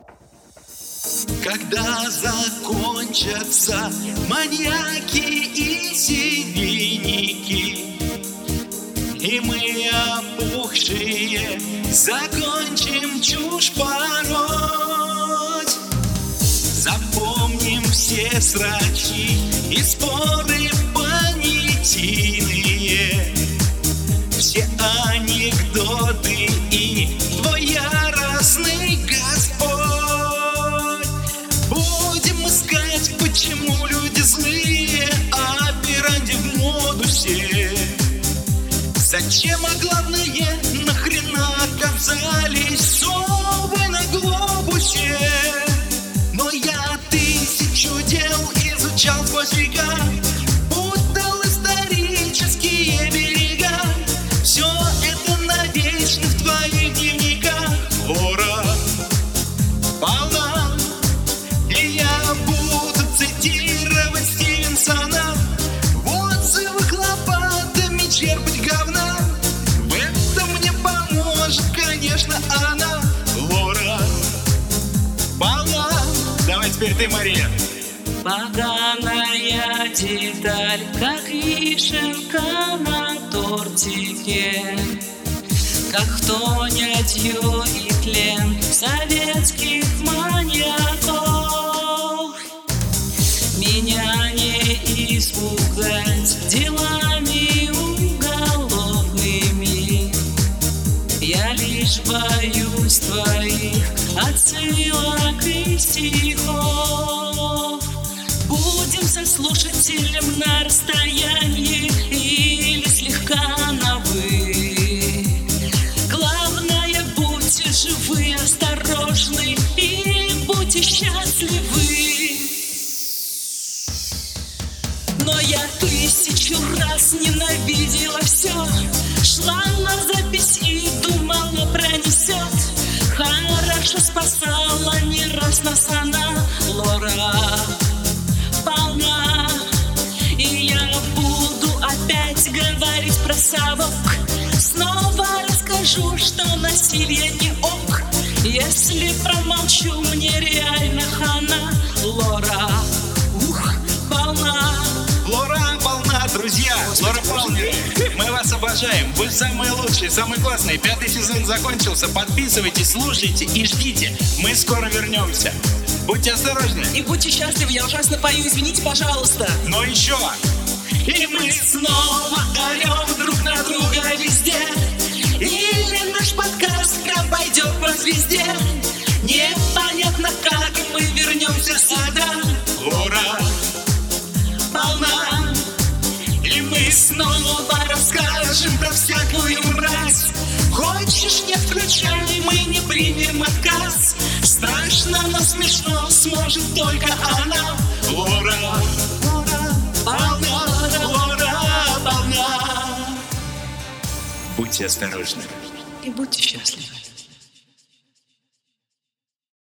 Когда закончатся маньяки и серийники И мы опухшие закончим чушь пороть Запомним все срачи и споры понятийные Все анекдоты и твой яростный Господь Будем искать, почему люди злые, а пираньи в моду все Зачем, а главное, нахрена оказались совы на глобусе? Но я тысячу дел изучал сквозь века, ты, Мария. Поганая деталь, как вишенка на тортике. Как тонет ее и тлен советских маньяков. Меня не испугать делами уголовными. Я лишь боюсь твоих и стихов Будем со слушателем на расстоянии или слегка на «вы». Главное, будьте живы, осторожны и будьте счастливы. Но я тысячу раз ненавидела все Шла на запись и думала пронесет Хорошо спасала не раз нас она. Лора полна. И я буду опять говорить про совок. Снова расскажу, что насилие не ок. Если промолчу, мне реально хана. Лора, Лора Палмер. Мы вас обожаем. Вы самые лучшие, самые классные. Пятый сезон закончился. Подписывайтесь, слушайте и ждите. Мы скоро вернемся. Будьте осторожны. И будьте счастливы, я ужасно пою, извините, пожалуйста. Но еще. И мы снова орем друг на друга везде. Или наш подкаст пойдет по звезде. Непонятно, как мы вернемся сюда. Лора. И снова расскажем про всякую мразь. Хочешь, не включай, мы не примем отказ. Страшно, но смешно сможет только она. Лора. Лора, полна, Лора полна. Будьте осторожны. и будьте счастливы.